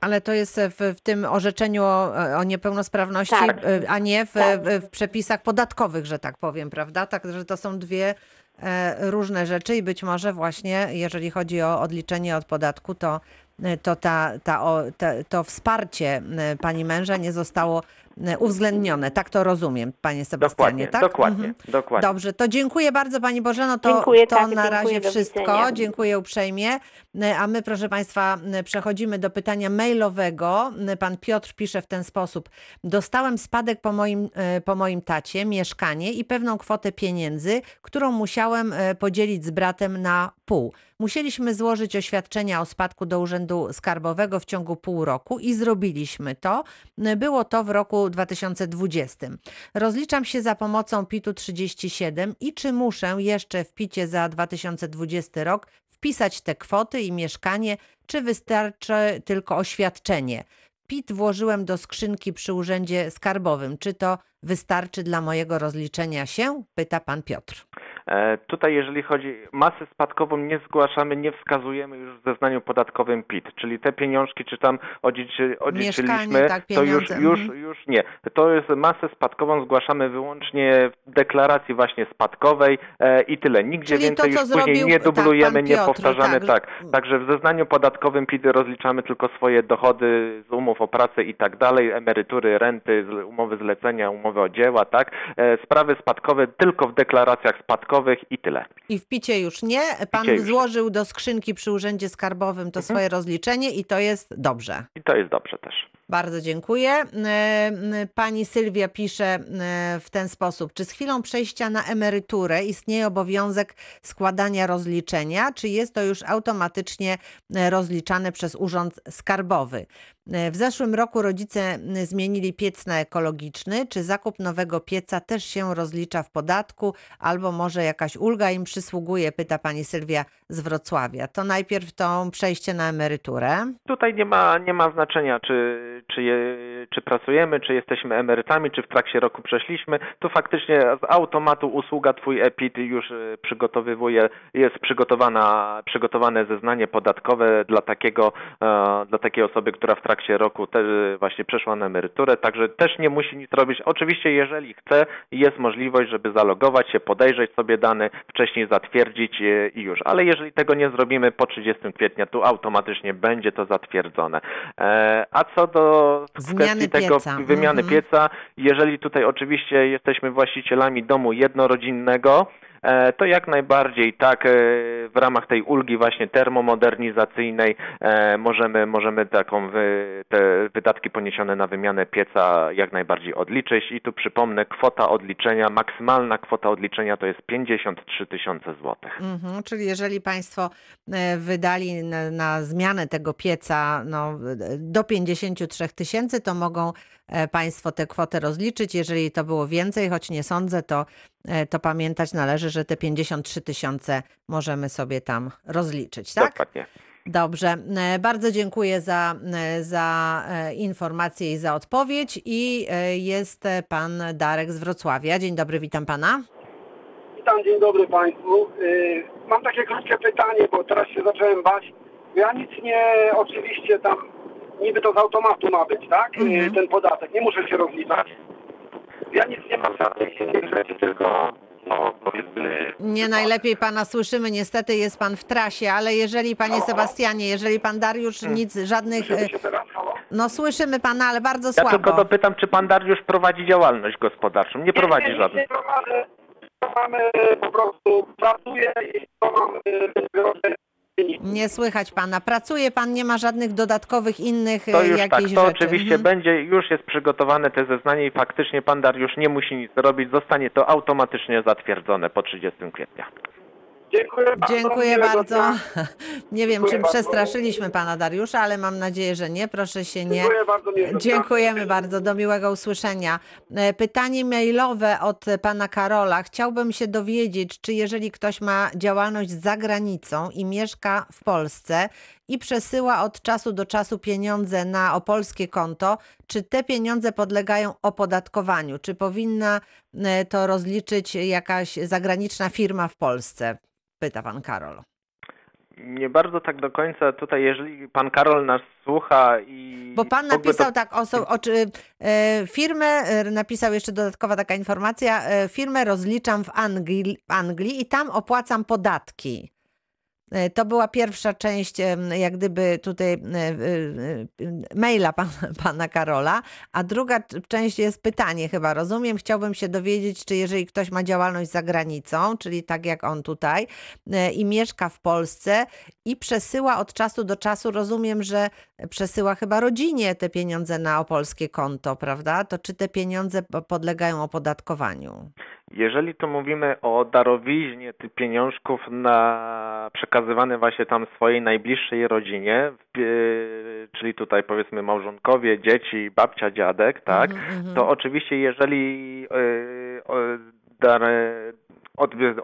Ale to jest w, w tym orzeczeniu o, o niepełnosprawności, Tak. y, a nie w, Tak. w, w przepisach podatkowych, że tak powiem, prawda? Także to są dwie e, różne rzeczy i być może właśnie, jeżeli chodzi o odliczenie od podatku, to, y, to, ta, ta, o, te, to wsparcie y, pani męża nie zostało uwzględnione. Tak to rozumiem, panie Sebastianie, Dokładnie, tak? dokładnie, Mhm. dokładnie. Dobrze, to dziękuję bardzo Pani Bożeno. To, Dziękuję, to tak, na dziękuję, razie wszystko. widzenia. Dziękuję uprzejmie. A my, proszę Państwa, przechodzimy do pytania mailowego. Pan Piotr pisze w ten sposób. Dostałem spadek po moim, e, po moim tacie, mieszkanie i pewną kwotę pieniędzy, którą musiałem e, podzielić z bratem na pół. Musieliśmy złożyć oświadczenia o spadku do Urzędu Skarbowego w ciągu pół roku i zrobiliśmy to. Było to w roku 2020. Rozliczam się za pomocą PIT-u 37 i czy muszę jeszcze w PIT-ie za 2020 rok wpisać te kwoty i mieszkanie, czy wystarczy tylko oświadczenie? PIT włożyłem do skrzynki przy Urzędzie Skarbowym. Czy to wystarczy dla mojego rozliczenia się? Pyta pan Piotr. E, Tutaj, jeżeli chodzi masę spadkową, nie zgłaszamy, nie wskazujemy już w zeznaniu podatkowym PIT, czyli te pieniążki, czy tam odziedziczy, odziedziczyliśmy, tak, to już, pieniądze, już, mhm. już nie. To jest masę spadkową zgłaszamy wyłącznie w deklaracji właśnie spadkowej e, i tyle. Nigdzie Czyli to, więcej co już później zrobił, nie tak, dublujemy, nie Piotr, powtarzamy. tak, Tak, że- Także w zeznaniu podatkowym PIT rozliczamy tylko swoje dochody z umów o pracę i tak dalej, emerytury, renty, umowy zlecenia, umowy o dzieła, tak. E, Sprawy spadkowe tylko w deklaracjach spadkowych i tyle. I w picie już nie. Pan Picie już złożył do skrzynki przy Urzędzie Skarbowym to swoje rozliczenie i to jest dobrze. I to jest dobrze też. Bardzo dziękuję. E, Pani Sylwia pisze e, w ten sposób. Czy z chwilą przejścia na emeryturę istnieje obowiązek składania rozliczenia, czy jest to już automatycznie e, rozliczane przez Urząd Skarbowy? W zeszłym roku rodzice zmienili piec na ekologiczny. Czy zakup nowego pieca też się rozlicza w podatku, albo może jakaś ulga im przysługuje, pyta pani Sylwia z Wrocławia. To najpierw to przejście na emeryturę. Tutaj nie ma, nie ma znaczenia, czy czy, je, czy pracujemy, czy jesteśmy emerytami, czy w trakcie roku przeszliśmy, to faktycznie z automatu usługa Twój EPIT już e, przygotowywuje, jest przygotowana, przygotowane zeznanie podatkowe dla takiego, e, dla takiej osoby, która w trakcie roku też właśnie przeszła na emeryturę, także też nie musi nic robić. Oczywiście jeżeli chce, jest możliwość, żeby zalogować się, podejrzeć sobie dane, wcześniej zatwierdzić je i już. Ale jeżeli tego nie zrobimy po 30 kwietnia, to automatycznie będzie to zatwierdzone. E, A co do kwestii tego wymiany Mhm. pieca, jeżeli tutaj oczywiście jesteśmy właścicielami domu jednorodzinnego, to jak najbardziej tak e, w ramach tej ulgi właśnie termomodernizacyjnej e, możemy, możemy taką wy, te wydatki poniesione na wymianę pieca jak najbardziej odliczyć i tu przypomnę kwota odliczenia, maksymalna kwota odliczenia to jest 53 tysiące złotych. Mhm, czyli jeżeli Państwo e, wydali na, na zmianę tego pieca no, do 53 tysięcy, to mogą e, Państwo tę kwotę rozliczyć. Jeżeli to było więcej, choć nie sądzę, to, e, to pamiętać należy, że te 53 tysiące możemy sobie tam rozliczyć, tak? Dokładnie. Dobrze, e, bardzo dziękuję za, e, za e, informację i za odpowiedź. I e, jest e, Pan Darek z Wrocławia. Dzień dobry, witam Pana. Witam, dzień dobry Państwu. Mam takie krótkie pytanie, bo teraz się zacząłem bać. Ja nic nie, oczywiście tam, niby to z automatu ma być, tak? Y, Mhm. Ten podatek, nie muszę się rozliczać. Ja nic nie mam żadnych innych rzeczy, tylko no, powiedzmy... Nie najlepiej pana słyszymy, niestety jest pan w trasie, ale jeżeli panie Sebastianie, jeżeli pan Dariusz nic, żadnych. E? No słyszymy pana, ale bardzo Ja słabo. tylko dopytam, czy pan Dariusz prowadzi działalność gospodarczą? Nie prowadzi nie, nie, żadnej. Nie prowadzę, to mamy po prostu, pracuję i to mam y, grosze. Nie słychać pana. Pracuje pan, nie ma żadnych dodatkowych innych To e, już tak, jakichś to rzeczy. oczywiście Mhm. będzie, już jest przygotowane te zeznanie i faktycznie pan Dariusz nie musi nic robić, zostanie to automatycznie zatwierdzone po 30 kwietnia. Dziękuję bardzo. Dziękuję bardzo. Nie wiem, Dziękuję bardzo. przestraszyliśmy pana Dariusza, ale mam nadzieję, że nie. Proszę się nie. Dziękuję bardzo. miłego dnia. Dziękujemy bardzo, do miłego usłyszenia. E, Pytanie mailowe od pana Karola. Chciałbym się dowiedzieć, czy jeżeli ktoś ma działalność za granicą i mieszka w Polsce i przesyła od czasu do czasu pieniądze na opolskie konto, czy te pieniądze podlegają opodatkowaniu? Czy powinna e, to rozliczyć jakaś zagraniczna firma w Polsce? Pyta pan Karol. Nie bardzo tak do końca tutaj, jeżeli pan Karol nas słucha i... Bo pan napisał to- tak, oso, o, czy, e, firmę, e, napisał jeszcze dodatkowa taka informacja, e, firmę rozliczam w Anglii, Anglii i tam opłacam podatki. E, To była pierwsza część, jak gdyby tutaj e, e, maila pana, pana Karola, a druga część jest pytanie chyba, rozumiem. Chciałbym się dowiedzieć, czy jeżeli ktoś ma działalność za granicą, czyli tak jak on tutaj, i mieszka w Polsce i przesyła od czasu do czasu, rozumiem, że przesyła chyba rodzinie te pieniądze na opolskie konto, prawda? To czy te pieniądze po- podlegają opodatkowaniu? Jeżeli tu mówimy o darowiźnie tych pieniążków na przekazywane właśnie tam swojej najbliższej rodzinie, czyli tutaj powiedzmy małżonkowie, dzieci, babcia, dziadek, tak, Mhm, mhm. to oczywiście jeżeli o, dar,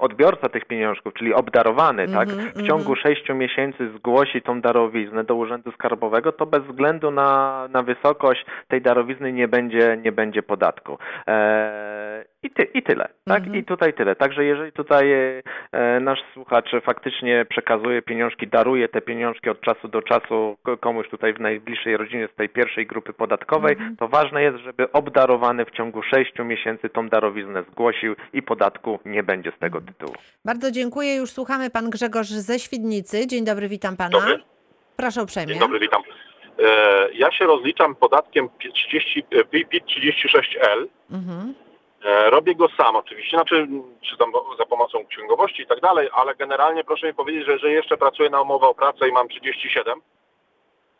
odbiorca tych pieniążków, czyli obdarowany, tak, Mhm, w ciągu mhm. sześciu miesięcy zgłosi tą darowiznę do Urzędu Skarbowego, to bez względu na, na wysokość tej darowizny nie będzie, nie będzie podatku. Eee, i, ty, I tyle, tak? Mhm. I tutaj tyle. Także jeżeli tutaj e, nasz słuchacz faktycznie przekazuje pieniążki, daruje te pieniążki od czasu do czasu ko- komuś tutaj w najbliższej rodzinie z tej pierwszej grupy podatkowej, Mhm. to ważne jest, żeby obdarowany w ciągu sześciu miesięcy tą darowiznę zgłosił i podatku nie będzie z tego tytułu. Bardzo dziękuję. Już słuchamy pan Grzegorz ze Świdnicy. Dzień dobry, witam pana. Dobry. Proszę uprzejmie. Dzień dobry, witam. E, ja się rozliczam podatkiem 30, e, PIT 36L. Mhm. E, robię go sam oczywiście, znaczy czy tam za pomocą księgowości i tak dalej, ale generalnie proszę mi powiedzieć, że, że jeszcze pracuję na umowę o pracę i mam 37.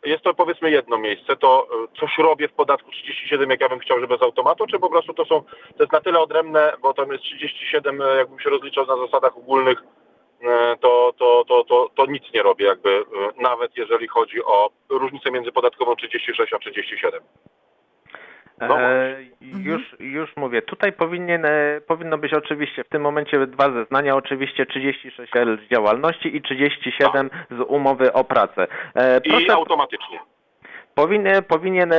Jest to powiedzmy jedno miejsce, to e, coś robię w podatku 37, jak ja bym chciał, żeby z automatu, czy po prostu to są, to jest na tyle odrębne, bo tam jest 37, e, jakbym się rozliczał na zasadach ogólnych, e, to, to, to, to, to nic nie robię jakby, nawet jeżeli chodzi o różnicę między podatkową 36 a 37. No E, już, już mówię, tutaj powinien, e, powinno być oczywiście w tym momencie dwa zeznania, oczywiście 36L z działalności i 37 z umowy o pracę. E, I proszę, automatycznie. Powinien, powinien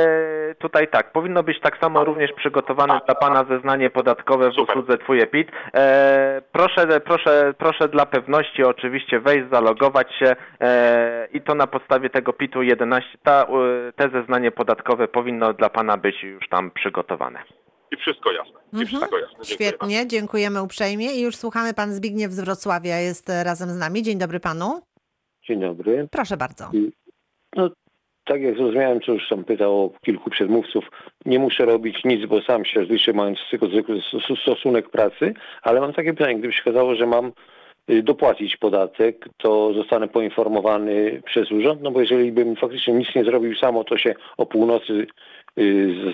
tutaj tak, powinno być tak samo również przygotowane dla Pana zeznanie podatkowe w usłudze Twój EPIT. E, proszę, proszę, proszę dla pewności oczywiście wejść, zalogować się e, i to na podstawie tego PIT-u 11, ta, e, te zeznanie podatkowe powinno dla Pana być już tam przygotowane. I wszystko jasne. I Mhm. wszystko jasne. Dziękuję bardzo. Świetnie, dziękujemy uprzejmie i już słuchamy. Pan Zbigniew z Wrocławia jest e, razem z nami. Dzień dobry panu. Dzień dobry. Proszę bardzo. No, tak jak zrozumiałem, co już tam pytało kilku przedmówców, nie muszę robić nic, bo sam się rozliczę, mając tylko zwykły st- stosunek pracy, ale mam takie pytanie, gdyby się okazało, że mam y, dopłacić podatek, to zostanę poinformowany przez urząd, no bo jeżeli bym faktycznie nic nie zrobił samo, to się o północy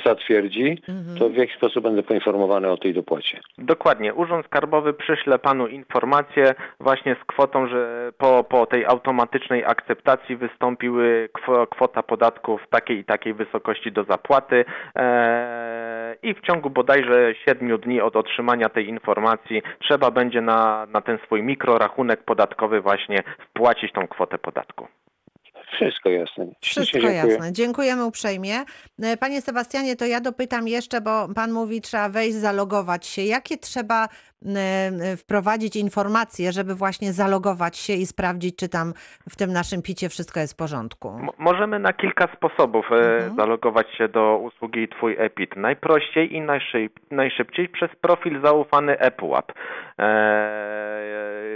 zatwierdzi, to w jaki sposób będę poinformowany o tej dopłacie? Dokładnie. Urząd Skarbowy przyśle panu informację właśnie z kwotą, że po, po tej automatycznej akceptacji wystąpiły kwo- kwota podatku w takiej i takiej wysokości do zapłaty eee, i w ciągu bodajże 7 dni od otrzymania tej informacji trzeba będzie na, na ten swój mikrorachunek podatkowy właśnie wpłacić tą kwotę podatku. Wszystko jasne. Wszystko Dziękuję. jasne. Dziękujemy uprzejmie. E, Panie Sebastianie, to ja dopytam jeszcze, bo pan mówi, trzeba wejść, zalogować się. Jakie trzeba e, wprowadzić informacje, żeby właśnie zalogować się i sprawdzić, czy tam w tym naszym picie wszystko jest w porządku? M- Możemy na kilka sposobów e, zalogować się do usługi Twój EPIT. Najprościej i najszyb, najszybciej przez profil zaufany ePUAP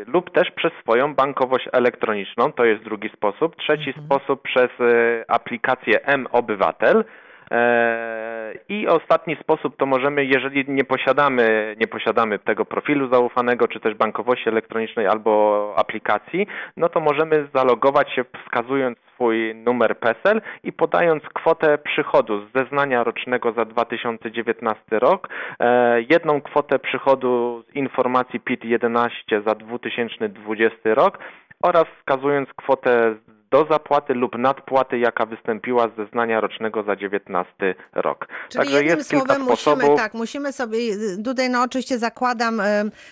lub też przez swoją bankowość elektroniczną, to jest drugi sposób. Trzeci sposób przez e, aplikację M-Obywatel. E, I ostatni sposób to możemy, jeżeli nie posiadamy, nie posiadamy tego profilu zaufanego, czy też bankowości elektronicznej albo aplikacji, no to możemy zalogować się wskazując swój numer PESEL i podając kwotę przychodu z zeznania rocznego za 2019 rok, e, jedną kwotę przychodu z informacji PIT-11 za 2020 rok oraz wskazując kwotę do zapłaty lub nadpłaty, jaka wystąpiła z zeznania rocznego za 19 rok. Czyli Także jednym jest kilka słowem musimy, sposobów. tak, musimy sobie, tutaj no oczywiście zakładam,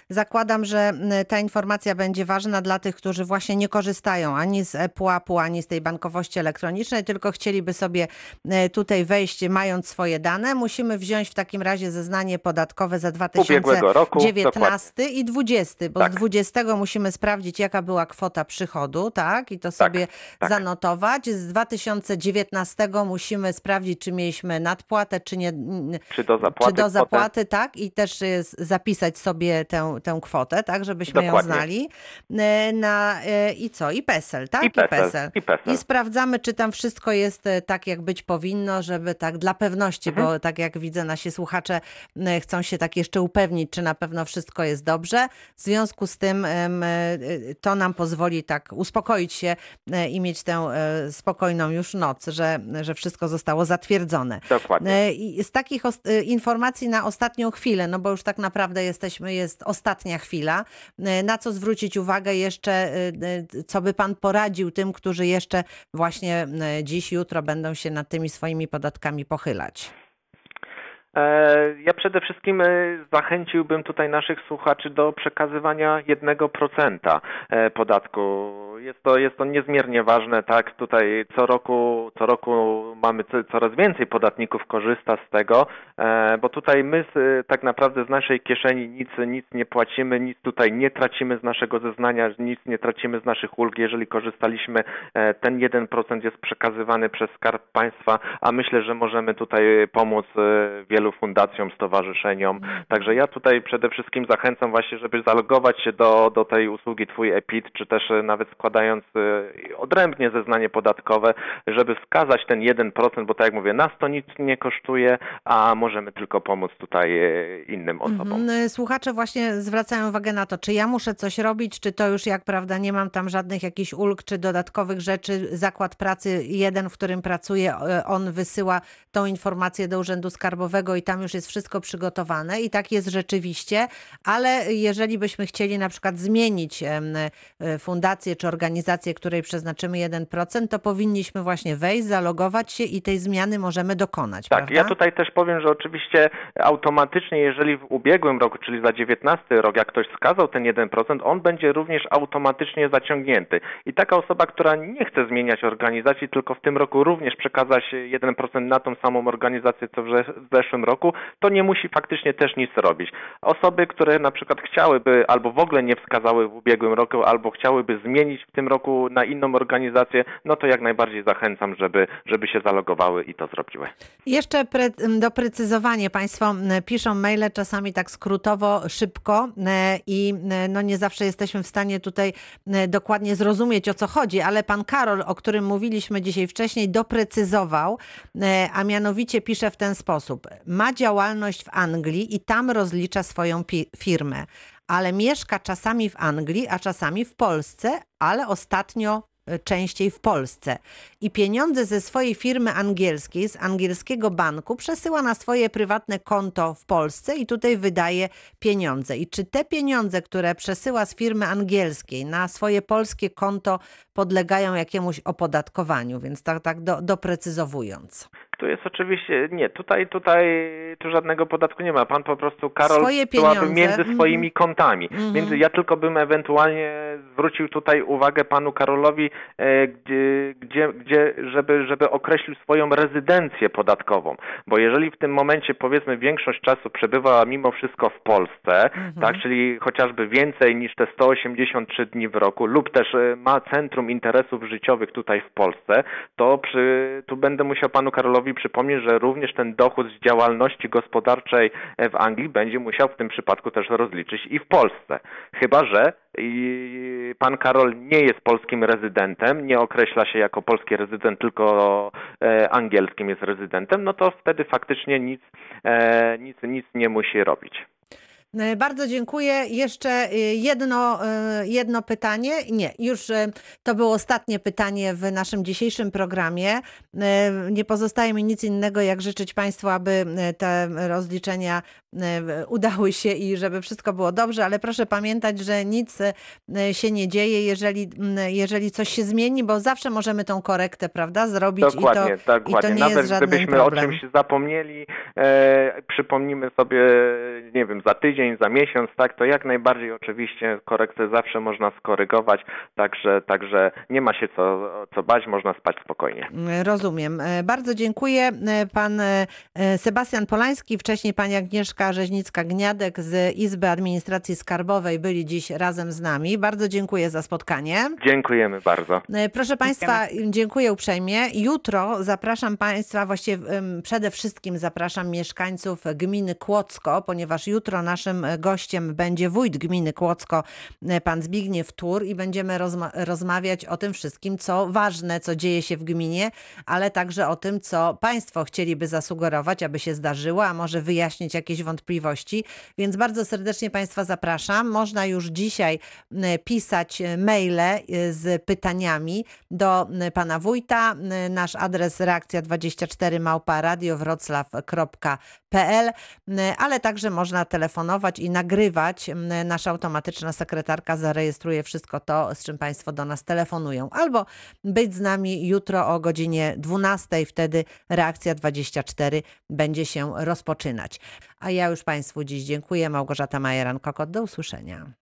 zakładam, że ta informacja będzie ważna dla tych, którzy właśnie nie korzystają ani z ePUAP-u, ani z tej bankowości elektronicznej, tylko chcieliby sobie e, tutaj wejść, mając swoje dane. Musimy wziąć w takim razie zeznanie podatkowe za Ubiegłego roku, 2019 i 20, bo Tak. z 20 musimy sprawdzić, jaka była kwota przychodu, tak? I to sobie tak. zanotować. Z 2019 musimy sprawdzić, czy mieliśmy nadpłatę, czy nie. Czy do zapłaty Czy do kwotę? zapłaty, tak? I też y, zapisać sobie tę, tę kwotę, tak? Żebyśmy Dokładnie. ją znali. Na, e, I co? I PESEL, tak? I PESEL, i PESEL. I sprawdzamy, czy tam wszystko jest e, tak, jak być powinno, żeby tak dla pewności, Mhm. bo tak jak widzę, nasi słuchacze chcą się tak jeszcze upewnić, czy na pewno wszystko jest dobrze. W związku z tym to nam pozwoli tak uspokoić się e, i mieć tę e, spokojną już noc, że, że wszystko zostało zatwierdzone. Dokładnie. E, I z takich e, informacji na ostatnią chwilę, no bo już tak naprawdę jesteśmy, jest ostatnia chwila, na co zwrócić uwagę jeszcze, co by Pan poradził tym, którzy jeszcze właśnie dziś, jutro będą się nad tymi swoimi podatkami pochylać? Ja przede wszystkim zachęciłbym tutaj naszych słuchaczy do przekazywania 1% e, podatku. Jest to, jest to niezmiernie ważne, tak? Tutaj co roku, co roku mamy co- coraz więcej podatników korzysta z tego, e, bo tutaj my tak naprawdę z naszej kieszeni nic, nic nie płacimy, nic tutaj nie tracimy z naszego zeznania, nic nie tracimy z naszych ulg. Jeżeli korzystaliśmy, e, ten 1% jest przekazywany przez Skarb Państwa, a myślę, że możemy tutaj pomóc e, wielu fundacjom, stowarzyszeniom. Także ja tutaj przede wszystkim zachęcam właśnie, żeby zalogować się do, do tej usługi Twój EPIT, czy też nawet składając e, odrębnie zeznanie podatkowe, żeby wskazać ten 1%, bo tak jak mówię, nas to nic nie kosztuje, a możemy tylko pomóc tutaj e, innym osobom. Mhm. Słuchacze właśnie zwracają uwagę na to, czy ja muszę coś robić, czy to już jak prawda nie mam tam żadnych jakichś ulg czy dodatkowych rzeczy. Zakład pracy jeden, w którym pracuję, on wysyła tą informację do Urzędu Skarbowego i tam już jest wszystko przygotowane i tak jest rzeczywiście, ale jeżeli byśmy chcieli na przykład zmienić fundację czy organizację, której przeznaczymy 1%, to powinniśmy właśnie wejść, zalogować się i tej zmiany możemy dokonać, Tak, prawda? ja tutaj też powiem, że oczywiście automatycznie, jeżeli w ubiegłym roku, czyli za 19 rok, jak ktoś skazał ten 1%, on będzie również automatycznie zaciągnięty. I taka osoba, która nie chce zmieniać organizacji, tylko w tym roku również przekazać 1% na tą samą organizację, co w zeszłym roku, to nie musi faktycznie też nic robić. Osoby, które na przykład chciałyby albo w ogóle nie wskazały w ubiegłym roku, albo chciałyby zmienić w tym roku na inną organizację, no to jak najbardziej zachęcam, żeby, żeby się zalogowały i to zrobiły. Jeszcze pre, doprecyzowanie. Państwo piszą maile czasami tak skrótowo, szybko i no nie zawsze jesteśmy w stanie tutaj dokładnie zrozumieć o co chodzi, ale pan Karol, o którym mówiliśmy dzisiaj wcześniej, doprecyzował, a mianowicie pisze w ten sposób. Ma działalność w Anglii i tam rozlicza swoją firmę, ale mieszka czasami w Anglii, a czasami w Polsce, ale ostatnio e, częściej w Polsce. I pieniądze ze swojej firmy angielskiej, z angielskiego banku, przesyła na swoje prywatne konto w Polsce i tutaj wydaje pieniądze. I czy te pieniądze, które przesyła z firmy angielskiej na swoje polskie konto, podlegają jakiemuś opodatkowaniu? Więc tak, tak do, doprecyzowując. Tu jest oczywiście, nie, tutaj, tutaj tu żadnego podatku nie ma. Pan po prostu, Karol, Swoje byłaby pieniądze. między Mhm. swoimi kontami. Mhm. Więc ja tylko bym ewentualnie zwrócił tutaj uwagę panu Karolowi, e, gdzie, gdzie, gdzie żeby, żeby określił swoją rezydencję podatkową. Bo jeżeli w tym momencie, powiedzmy, większość czasu przebywa mimo wszystko w Polsce, Mhm. tak, czyli chociażby więcej niż te 183 dni w roku, lub też e, ma centrum interesów życiowych tutaj w Polsce, to przy, tu będę musiał panu Karolowi przypomnieć, że również ten dochód z działalności gospodarczej w Anglii będzie musiał w tym przypadku też rozliczyć i w Polsce. Chyba, że pan Karol nie jest polskim rezydentem, nie określa się jako polski rezydent, tylko e, angielskim jest rezydentem, no to wtedy faktycznie nic, e, nic, nic nie musi robić. E, Bardzo dziękuję. Jeszcze e, jedno, e, jedno pytanie. Nie, już to było ostatnie pytanie w naszym dzisiejszym programie. Nie pozostaje mi nic innego, jak życzyć Państwu, aby te rozliczenia udały się i żeby wszystko było dobrze, ale proszę pamiętać, że nic e, się nie dzieje, jeżeli, jeżeli coś się zmieni, bo zawsze możemy tą korektę, prawda, zrobić Dokładnie, i, to, dokładnie. i to nie Nawet jest żaden gdybyśmy problem. o czymś zapomnieli, e, przypomnimy sobie, nie wiem, za tydzień, za miesiąc, tak, to jak najbardziej oczywiście korektę zawsze można skorygować, także, także nie ma się co, co bać, można spać spokojnie. Rozumiem. E, Bardzo dziękuję. E, Pan Sebastian Polański, wcześniej pani Agnieszka Rzeźnicka-Gniadek z Izby Administracji Skarbowej byli dziś razem z nami. Bardzo dziękuję za spotkanie. Dziękujemy bardzo. E, Proszę Państwa, dziękuję uprzejmie. Jutro zapraszam Państwa, właściwie przede wszystkim zapraszam mieszkańców gminy Kłodzko, ponieważ jutro naszym e, gościem będzie wójt gminy Kłodzko, e, pan Zbigniew Tur i będziemy rozma- rozmawiać o tym wszystkim, co ważne, co dzieje się w gminie, ale także o tym, co Państwo chcieliby zasugerować, aby się zdarzyło, a może wyjaśnić jakieś wątpliwości. Więc bardzo serdecznie Państwa zapraszam. Można już dzisiaj pisać e, maile e, z pytaniami do pana wójta. Nasz adres reakcja24 małpa radiowroclaw.pl, m, ale także można telefonować i nagrywać. Nasza automatyczna sekretarka zarejestruje wszystko to, z czym Państwo do nas telefonują. Albo być z nami jutro o godzinie 12, wtedy reakcja 24 będzie się rozpoczynać. A ja już Państwu dziś dziękuję. Małgorzata Majeran-Kokot, do usłyszenia.